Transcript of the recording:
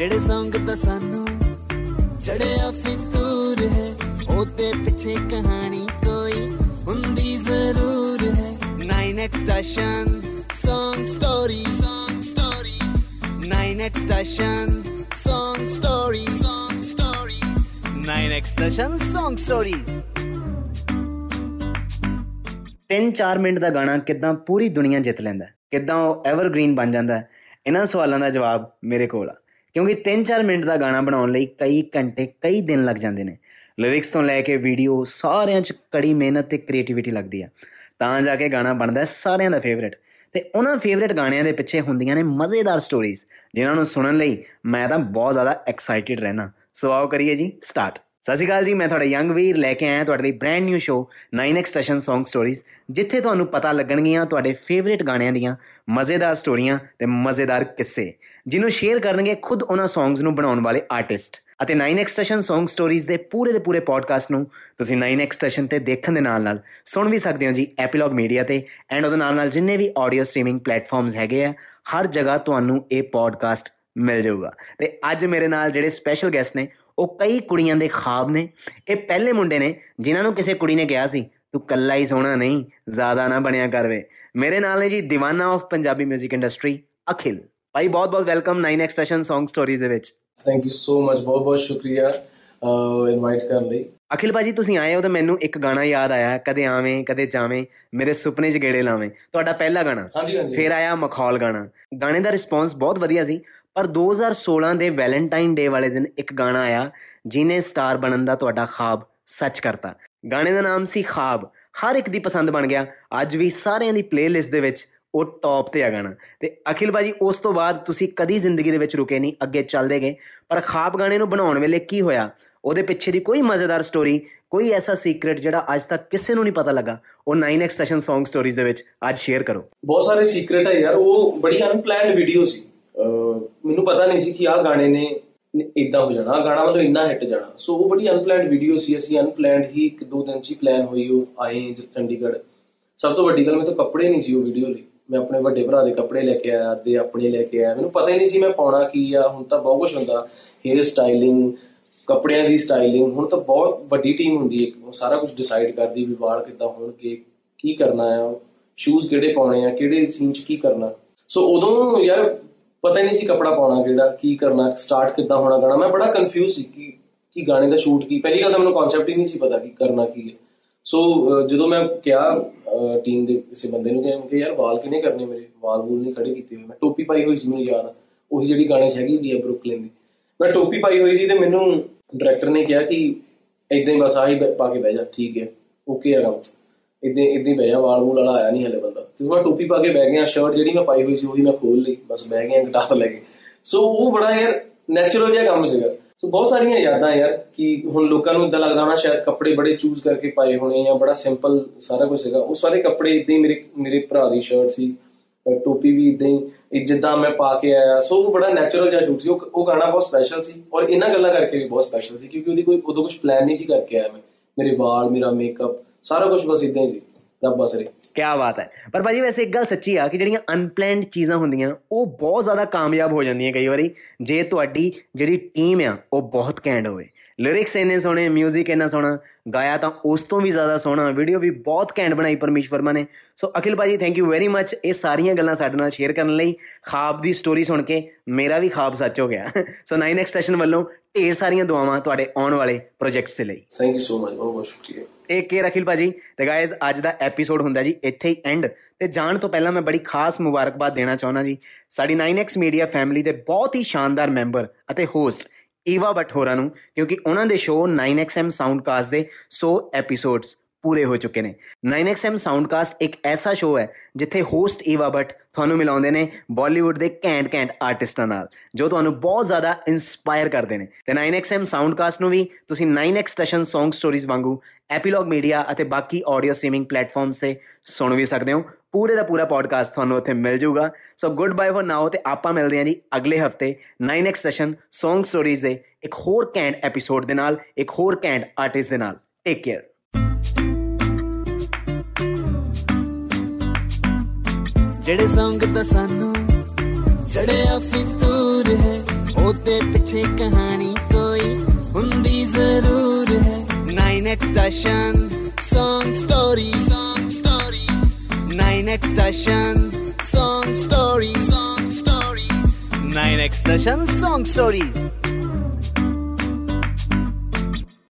ਜਿਹੜੇ ਸੰਗ ਤਾਂ ਸਾਨੂੰ ਚੜਿਆ ਫਿਤੂਰ ਹੈ ਉਹਦੇ ਪਿੱਛੇ ਕਹਾਣੀ ਕੋਈ ਹੁੰਦੀ ਜ਼ਰੂਰ ਹੈ 9x station Song stories, song stories. 9x station, song stories, song stories. 9x station, song stories. 3-4 minute ਦਾ ਗਾਣਾ ਕਿਦਾਂ ਪੂਰੀ ਦੁਨੀਆ ਜਿੱਤ ਲੈਂਦਾ ਕਿਦਾਂ ਉਹ ਐਵਰਗ੍ਰੀਨ ਬਣ ਜਾਂਦਾ ਇਹਨਾਂ ਸਵਾਲਾਂ ਦਾ ਜਵਾਬ ਮੇਰੇ ਕੋਲ ਆ ਕਿਉਂਕਿ 3-4 ਮਿੰਟ ਦਾ ਗਾਣਾ ਬਣਾਉਣ ਲਈ ਕਈ ਘੰਟੇ, ਕਈ ਦਿਨ ਲੱਗ ਜਾਂਦੇ ਨੇ। ਲਿਰਿਕਸ ਤੋਂ ਲੈ ਕੇ ਵੀਡੀਓ ਸਾਰਿਆਂ 'ਚ ਕੜੀ ਮਿਹਨਤ ਤੇ ਕ੍ਰੀਏਟੀਵਿਟੀ ਲੱਗਦੀ ਆ। ਤਾਂ ਜਾ ਕੇ ਗਾਣਾ ਬਣਦਾ ਹੈ ਸਾਰਿਆਂ ਦਾ ਫੇਵਰਿਟ ਤੇ ਉਹਨਾਂ ਫੇਵਰਿਟ ਗਾਣਿਆਂ ਦੇ ਪਿੱਛੇ ਹੁੰਦੀਆਂ ਨੇ ਮਜ਼ੇਦਾਰ ਸਟੋਰੀਜ਼ ਜਿਨ੍ਹਾਂ ਨੂੰ ਸੁਣਨ ਲਈ ਮੈਂ ਤਾਂ ਬਹੁਤ ਜ਼ਿਆਦਾ ਐਕਸਾਈਟਿਡ ਰਹਿਣਾ ਸੋ ਆਓ ਕਰੀਏ ਜੀ ਸਟਾਰਟ ਸਤਿ ਸ਼੍ਰੀ ਅਕਾਲ ਜੀ, ਮੈਂ ਤੁਹਾਡਾ ਯੰਗ ਵੀਰ ਲੈ ਕੇ ਆਇਆ ਤੁਹਾਡੇ ਲਈ brand new show 9x station Song Stories, ਜਿੱਥੇ ਤੁਹਾਨੂੰ ਪਤਾ ਲੱਗਣਗੀਆਂ ਤੁਹਾਡੇ ਫੇਵਰਿਟ ਗਾਣਿਆਂ ਦੀਆਂ ਮਜ਼ੇਦਾਰ ਸਟੋਰੀਆਂ ਤੇ ਮਜ਼ੇਦਾਰ ਕਿੱਸੇ, ਜਿਹਨੂੰ ਸ਼ੇਅਰ ਕਰਨਗੇ ਖੁਦ ਉਹਨਾਂ ਸੌਂਗਸ ਨੂੰ ਬਣਾਉਣ ਵਾਲੇ ਆਰਟਿਸਟ ਅਤੇ 9x ਸਟੇਸ਼ਨ Song Stories ਦੇ ਪੂਰੇ ਦੇ ਪੂਰੇ ਪੋਡਕਾਸਟ ਨੂੰ ਤੁਸੀਂ 9x ਸਟੇਸ਼ਨ ਤੇ ਦੇਖਣ ਦੇ ਨਾਲ ਨਾਲ ਸੁਣ ਵੀ ਸਕਦੇ ਹੋ ਜੀ ਐਪੀਲੌਗ ਮੀਡੀਆ ਤੇ ਐਂਡ ਉਹਦੇ ਨਾਲ ਨਾਲ ਜਿੰਨੇ ਵੀ ਆਡੀਓ ਸਟ੍ਰੀਮਿੰਗ ਪਲੇਟਫਾਰਮਸ ਹੈਗੇ ਆ, ਹਰ ਜਗ੍ਹਾ ਤੁਹਾਨੂੰ ਇਹ ਪੋਡਕਾਸਟ ਮਿਲ ਜਾਊਗਾ। ਤੇ ਅੱਜ ਮੇਰੇ ਨਾਲ ਜਿਹੜੇ ਸਪੈਸ਼ਲ ਗੈਸਟ ਨੇ, ਉਹ ਕਈ ਕੁੜੀਆਂ ਦੇ ਖਾਬ ਨੇ। ਇਹ ਪਹਿਲੇ ਮੁੰਡੇ ਨੇ ਜਿਨ੍ਹਾਂ ਨੂੰ ਕਿਸੇ ਕੁੜੀ ਨੇ ਕਿਹਾ ਸੀ, ਤੂੰ ਕੱਲਾ ਹੀ ਸੋਹਣਾ ਨਹੀਂ, ਜ਼ਿਆਦਾ ਨਾ ਬਣਿਆ ਕਰਵੇ ਮੇਰੇ ਨਾਲ ਨੇ ਜੀ دیਵਾਨਾ ਆਫ ਪੰਜਾਬੀ 뮤직 ਇੰਡਸਟਰੀ ਅਖਿਲ। ਭਾਈ ਬਹੁਤ ਬਹੁਤ welcome 9x session Song Stories ਦੇ ਵਿੱਚ। ਥੈਂਕ ਯੂ ਸੋ ਮਚ ਬਹੁਤ ਬਹੁਤ ਸ਼ੁਕਰੀਆ ਇਨਵਾਈਟ ਕਰਨ ਲਈ। ਅਖਿਲ ਭਾਜੀ ਤੁਸੀਂ ਆਏ ਹੋ ਤਾਂ ਮੈਨੂੰ ਇੱਕ ਗਾਣਾ ਯਾਦ ਆਇਆ ਕਦੇ ਆਵੇਂ ਕਦੇ ਜਾਵੇਂ ਮੇਰੇ ਸੁਪਨੇ 'ਚ ਗੇੜੇ ਲਾਵੇਂ। ਤੁਹਾਡਾ ਪਹਿਲਾ ਗਾਣਾ। ਹਾਂਜੀ ਹਾਂਜੀ। ਫਿਰ ਆਇਆ ਮਖੌਲ ਗਾਣਾ। ਗਾਣੇ ਦਾ ਰਿਸਪੌਂਸ ਬਹੁਤ ਵਧੀਆ ਸੀ ਪਰ 2016 ਦੇ ਵੈਲੈਂਟਾਈਨ ਡੇ ਵਾਲੇ ਦਿਨ ਇੱਕ ਗਾਣਾ ਆਇਆ ਜਿਨੇ ਸਟਾਰ ਬਣਨ ਦਾ ਤੁਹਾਡਾ ਖਾਬ ਸੱਚ ਕਰਤਾ। ਗਾਣੇ ਦਾ ਨਾਮ ਸੀ ਖਾਬ। ਹਰ ਇੱਕ ਦੀ ਪਸੰਦ ਬਣ ਗਿਆ। ਅੱਜ ਵੀ ਸਾਰਿਆਂ ਦੀ ਪਲੇਲਿਸਟ ਦੇ ਵਿੱਚ ਉਹ ਟੌਪ ਤੇ ਆ ਗਾਣਾ ਤੇ ਅਖਿਲ ਬਾਜੀ ਉਸ ਤੋਂ ਬਾਅਦ ਤੁਸੀਂ ਕਦੀ ਜ਼ਿੰਦਗੀ ਦੇ ਵਿੱਚ ਰੁਕੇ ਨਹੀਂ, ਅੱਗੇ ਚੱਲਦੇ ਗਏ। ਪਰ ਖਾਬ ਗਾਣੇ ਨੂੰ ਬਣਾਉਣ ਵੇਲੇ ਕੀ ਹੋਇਆ? ਉਹਦੇ ਪਿੱਛੇ ਦੀ ਕੋਈ ਮਜ਼ੇਦਾਰ ਸਟੋਰੀ ਕੋਈ ਐਸਾ ਸੀਕ੍ਰੇਟ ਜਿਹੜਾ ਅੱਜ ਤੱਕ ਕਿਸੇ ਨੂੰ ਨਹੀਂ ਪਤਾ ਲੱਗਾ। ਉਹ 9x ਸਟੇਸ਼ਨ Song Stories ਦੇ ਵਿੱਚ ਅੱਜ ਸ਼ੇਅਰ ਕਰੋ। ਬਹੁਤ ਸਾਰੇ ਸੀਕ੍ਰੇਟ ਹੈ ਯਾਰ, ਉਹ ਬੜੀ ਅਨਪਲੈਨਡ ਵੀਡੀਓ ਸੀ। ਅਹ ਮੈਨੂੰ ਪਤਾ ਨਹੀਂ ਸੀ ਕਿ ਆਹ ਗਾਣੇ ਨੇ ਇਦਾਂ ਹੋ ਜਾਣਾ, ਆਹ ਗਾਣਾ ਮਤਲਬ ਇੰਨਾ ਹਿੱਟ ਜਾਣਾ। ਸੋ ਉਹ ਬੜੀ ਅਨਪਲੈਨਡ ਵੀਡੀਓ ਸੀ, ਅਸੀਂ ਅਨਪਲੈਨਡ ਹੀ ਇੱਕ ਦੋ ਦਿਨ ਚ ਹੀ ਪਲਾਨ ਹੋਈ, ਉਹ ਆਏ ਜ- ਚੰਡੀਗੜ੍ਹ। ਸਭ ਤੋਂ ਵੱਡੀ ਗੱਲ ਮੇਰੇ ਤੋਂ ਕੱਪੜੇ ਨਹੀਂ ਸੀ ਉਹ ਵੀਡੀਓ ਲਈ। ਮੈਂ ਆਪਣੇ ਵੱਡੇ ਭਰਾ ਦੇ ਕੱਪੜੇ ਲੈ ਕੇ ਆਇਆ ਤੇ ਆਪਣੇ ਲੈ ਕੇ ਆਇਆ। ਮੈਨੂੰ ਪਤਾ ਹੀ ਨਹੀਂ ਸੀ ਮੈਂ ਪਾਉਣਾ ਕੀ ਆ, ਹੁਣ ਤਾਂ ਬਹੁਤ ਕੁਝ ਹੁੰਦਾ। ਹੇਅਰ ਸਟਾਈਲਿੰਗ ਕੱਪੜਿਆਂ ਦੀ ਸਟਾਈਲਿੰਗ ਹੁਣ ਤਾਂ ਬਹੁਤ ਵੱਡੀ ਟੀਮ ਹੁੰਦੀ ਹੈ। ਉਹ ਸਾਰਾ ਕੁਝ ਡਿਸਾਈਡ ਕਰਦੀ ਵੀ ਵਾਲ ਕਿੱਦਾਂ ਹੋਣਗੇ, ਕੀ ਕਰਨਾ ਆ ਸ਼ੂਜ਼ ਕਿਹੜੇ ਪਾਉਣੇ ਆ, ਕਿਹੜੇ ਸੀਨ 'ਚ ਕੀ ਕਰਨਾ। ਸੋ ਉਦੋਂ ਯਾਰ ਪਤਾ ਹੀ ਨਹੀਂ ਸੀ ਕੱਪੜਾ ਪਾਉਣਾ ਕਿਹੜਾ, ਕੀ ਕਰਨਾ ਸਟਾਰਟ ਕਿੱਦਾਂ ਹੋਣਾ, ਗਾਣਾ। ਮੈਂ ਬੜਾ ਕਨਫਿਊਜ਼ ਸੀ ਕਿ ਕੀ ਗਾਣੇ ਦਾ ਸ਼ੂਟ ਕੀ। ਪਹਿਲੀ ਗੱਲ ਤਾਂ ਮੈਨੂੰ ਕਨਸੈਪਟ ਹੀ ਨਹੀਂ ਸੀ ਪਤਾ ਕਿ ਕਰਨਾ ਕੀ ਹੈ ਸੋ ਅਹ, ਜਦੋਂ ਮੈਂ ਕਿਹਾ ਟੀਮ ਦੇ ਕਿਸੇ ਬੰਦੇ ਨੂੰ ਕਿ ਮੈਂ ਕਿਹਾ ਯਾਰ ਵਾਲ ਕਿਨੇ ਕਰਨੇ ਮੇਰੇ? ਵਾਲ ਵੂਲ ਨਹੀਂ ਖੜੇ ਕੀਤੇ ਹੋਏ। ਮੈਂ ਟੋਪੀ ਪਾਈ ਹੋਈ ਸੀ ਮੈਨੂੰ ਯਾਦ ਆ। ਉਹੀ ਜਿਹੜੀ ਗਾਣੇ 'ਚ ਹੈਗੀ ਵੀ ਆ ਬਰੁਕਲਿਨ ਦੀ। ਮੈਂ ਟੋਪੀ ਪਾਈ ਹੋਈ ਸੀ ਤੇ ਮੈਨੂੰ ਡਾਇਰੈਕਟਰ ਨੇ ਕਿਹਾ ਕਿ ਇਦਾਂ ਹੀ ਬਸ ਆਹੀ ਬ- ਪਾ ਕੇ ਬਹਿ ਜਾ। ਠੀਕ ਹੈ। ਓਕੇ ਆ ਕੰਮ। ਇਦਾਂ ਇਦਾਂ ਹੀ ਬਹਿ ਜਾ। ਵਾਲ ਵੂਲ ਵਾਲਾ ਆਇਆ ਨਹੀਂ ਹਲੇ ਬੰਦਾ। ਤੇ ਮੈਂ ਟੋਪੀ ਪਾ ਕੇ ਬਹਿ ਗਿਆ। ਸ਼ਰਟ ਜਿਹੜੀ ਮੈਂ ਪਾਈ ਹੋਈ ਸੀ ਉਹੀ ਮੈਂ ਖੋਲ ਲਈ। ਬਸ ਬਹਿ ਗਿਆ ਗਿਟਾਰ ਲੈ ਕੇ। ਸੋ ਉਹ ਬੜਾ ਯਾਰ ਨੈਚੁਰਲ ਜਿਹਾ ਕੰਮ ਸੀਗਾ। ਸੋ ਬਹੁਤ ਸਾਰੀਆਂ ਯਾਦਾਂ ਯਾਰ ਕਿ ਹੁਣ ਲੋਕਾਂ ਨੂੰ ਇਦਾਂ ਲੱਗਦਾ ਹੋਣਾ ਸ਼ਾਇਦ ਕੱਪੜੇ ਬੜੇ ਚੂਜ਼ ਕਰਕੇ ਪਾਏ ਹੋਣੇ ਜਾਂ ਬੜਾ ਸਿੰਪਲ ਸਾਰਾ ਕੁਝ ਸੀਗਾ। ਉਹ ਸਾਰੇ ਕੱਪੜੇ ਇਦਾਂ ਹੀ ਮੇਰੇ ਮੇਰੇ ਭਰਾ ਦੀ ਸ਼ਰਟ ਸੀ, ਅਹ ਟੋਪੀ ਵੀ ਇਦਾਂ ਹੀ, ਇਹ ਜਿੱਦਾਂ ਮੈਂ ਪਾ ਕੇ ਆਇਆ। ਸੋ ਉਹ ਬੜਾ ਨੈਚੁਰਲ ਜਿਹਾ ਸ਼ੂਟ ਸੀ। ਉਹ ਉਹ ਗਾਣਾ ਬਹੁਤ ਸਪੈਸ਼ਲ ਸੀ ਔਰ ਇਹਨਾਂ ਗੱਲਾਂ ਕਰਕੇ ਵੀ ਬਹੁਤ ਸਪੈਸ਼ਲ ਸੀ ਕਿਉਂਕਿ ਉਹਦੀ ਕੋਈ, ਉਦੋਂ ਕੁਝ ਪਲਾਨ ਨਹੀਂ ਸੀ ਕਰਕੇ ਆਇਆ ਮੈਂ। ਮੇਰੇ ਵਾਲ, ਮੇਰਾ ਮੇਕਅਪ ਸਾਰਾ ਕੁਝ ਬਸ ਇਦਾਂ ਹੀ ਸੀ। ਰੱਬ ਬਸਰੇ ਕੀ ਬਾਤ ਹੈ। ਪਰ ਭਾਜੀ ਵੈਸੇ ਇੱਕ ਗੱਲ ਸੱਚੀ ਆ ਕਿ ਜਿਹੜੀਆਂ ਅਨਪਲੈਨਡ ਚੀਜ਼ਾਂ ਹੁੰਦੀਆਂ, ਉਹ ਬਹੁਤ ਜ਼ਿਆਦਾ ਕਾਮਯਾਬ ਹੋ ਜਾਂਦੀਆਂ ਕਈ ਵਾਰੀ। ਜੇ ਤੁਹਾਡੀ ਜਿਹੜੀ ਟੀਮ ਆ, ਉਹ ਬਹੁਤ ਕੈਂਡ ਹੋਵੇ। ਲਿਰਿਕਸ ਇੰਨੇ ਸੋਹਣੇ 뮤직 ਇੰਨਾ ਸੋਹਣਾ, ਗਾਇਆ ਤਾਂ ਉਸ ਤੋਂ ਵੀ ਜ਼ਿਆਦਾ ਸੋਹਣਾ ਵੀਡੀਓ ਵੀ ਬਹੁਤ ਕੈਂਡ ਬਣਾਈ ਪਰਮੇਸ਼ ਵਰਮਾ ਨੇ। ਸੋ ਅਖਿਲ ਭਾਜੀ ਥੈਂਕ ਯੂ ਵੈਰੀ ਮੱਚ ਇਹ ਸਾਰੀਆਂ ਗੱਲਾਂ ਸਾਡੇ ਨਾਲ ਸ਼ੇਅਰ ਕਰਨ ਲਈ। ਖਾਬ ਦੀ ਸਟੋਰੀ ਸੁਣ ਕੇ ਮੇਰਾ ਵੀ ਖਾਬ ਸੱਚ ਹੋ ਗਿਆ। ਸੋ 9x ਸਟੇਸ਼ਨ ਵੱਲੋਂ ਢੇਰ ਸਾਰੀਆਂ ਦੁਆਵਾਂ ਤੁਹਾਡੇ ਆਉਣ ਵਾਲੇ ਪ੍ਰੋਜੈਕਟਸ ਲਈ। ਥੈਂਕ ਯੂ ਸੋ ਮਚ ਬਹੁਤ ਬਹੁਤ ਸ਼ੁਕਰੀਆ। ਟੇਕ ਕੇਅਰ ਅਖਿਲ ਭਾਜੀ ਤੇ ਗਾਇਜ਼ ਅੱਜ ਦਾ ਐਪੀਸੋਡ ਹੁੰਦਾ ਜੀ ਇੱਥੇ ਹੀ ਐਂਡ ਤੇ ਜਾਣ ਤੋਂ ਪਹਿਲਾਂ ਮੈਂ ਬੜੀ ਖਾਸ ਮੁਬਾਰਕਬਾਦ ਦੇਣਾ ਚਾਹੁੰਦਾ ਜੀ। ਸਾਡੀ 9x ਮੀਡੀਆ ਫੈਮਿਲੀ ਦੇ ਬਹੁਤ ਹੀ ਸ਼ਾਨਦਾਰ ਮੈਂਬਰ ਅਤੇ ਹੋਸਟ ਈਵਾ ਹੋਰਾਂ ਨੂੰ ਕਿਉਂਕਿ ਉਹਨਾਂ ਦੇ ਸ਼ੋਅ 9XM ਸਾਊਂਡਕਾਸਟ ਦੇ 100 ਐਪੀਸੋਡਸ ਪੂਰੇ ਹੋ ਚੁੱਕੇ ਨੇ। 9XM ਸਾਊਂਡਕਾਸਟ ਇੱਕ ਐਸਾ ਸ਼ੋਅ ਹੈ ਜਿੱਥੇ ਹੋਸਟ ਈਵਾ ਭੱਟ ਤੁਹਾਨੂੰ ਮਿਲਾਉਂਦੇ ਨੇ ਬਾਲੀਵੁੱਡ ਦੇ ਕੈਂਟ ਕੈਂਟ ਆਰਟਿਸਟਾਂ ਨਾਲ, ਜੋ ਤੁਹਾਨੂੰ ਬਹੁਤ ਜ਼ਿਆਦਾ ਇਨਸਪਾਇਰ ਕਰਦੇ ਨੇ। ਤੇ 9XM ਸਾਊਂਡਕਾਸਟ ਨੂੰ ਵੀ ਤੁਸੀਂ 9X ਸਟੇਸ਼ਨ Song Stories ਵਾਂਗੂ ਐਪੀਲੌਗ ਮੀਡੀਆ ਅਤੇ ਬਾਕੀ ਆਡੀਓ ਸਟ੍ਰੀਮਿੰਗ ਪਲੇਟਫਾਰਮਸ ਤੇ ਸੁਣ ਵੀ ਸਕਦੇ ਹੋ। ਪੂਰੇ ਦਾ ਪੂਰਾ ਪੋਡਕਾਸਟ ਤੁਹਾਨੂੰ ਉੱਥੇ ਮਿਲ ਜਾਊਗਾ। So good bye for now ਤੇ ਆਪਾਂ ਮਿਲਦੇ ਹਾਂ ਜੀ ਅਗਲੇ ਹਫ਼ਤੇ 9X ਸਟੇਸ਼ਨ Song Stories ਦੇ ਇੱਕ ਹੋਰ ਕੈਂਟ ਐਪੀਸੋਡ ਦੇ ਨਾਲ, ਇੱਕ ਹੋਰ ਕੈਂਟ ਆਰਟਿਸਟ ਦੇ ਨਾਲ। ਟੇਕ ਕੇਅਰ ਜਿਹੜੇ ਸੰਗ ਤਾਂ ਸਾਨੂੰ ਚੜਿਆ ਫਿਤੂਰ ਹੈ ਉਹਦੇ ਪਿੱਛੇ ਕਹਾਣੀ ਕੋਈ ਹੁੰਦੀ ਜ਼ਰੂਰ ਹੈ 9x station song stories song stories 9x station song stories song stories 9x station song stories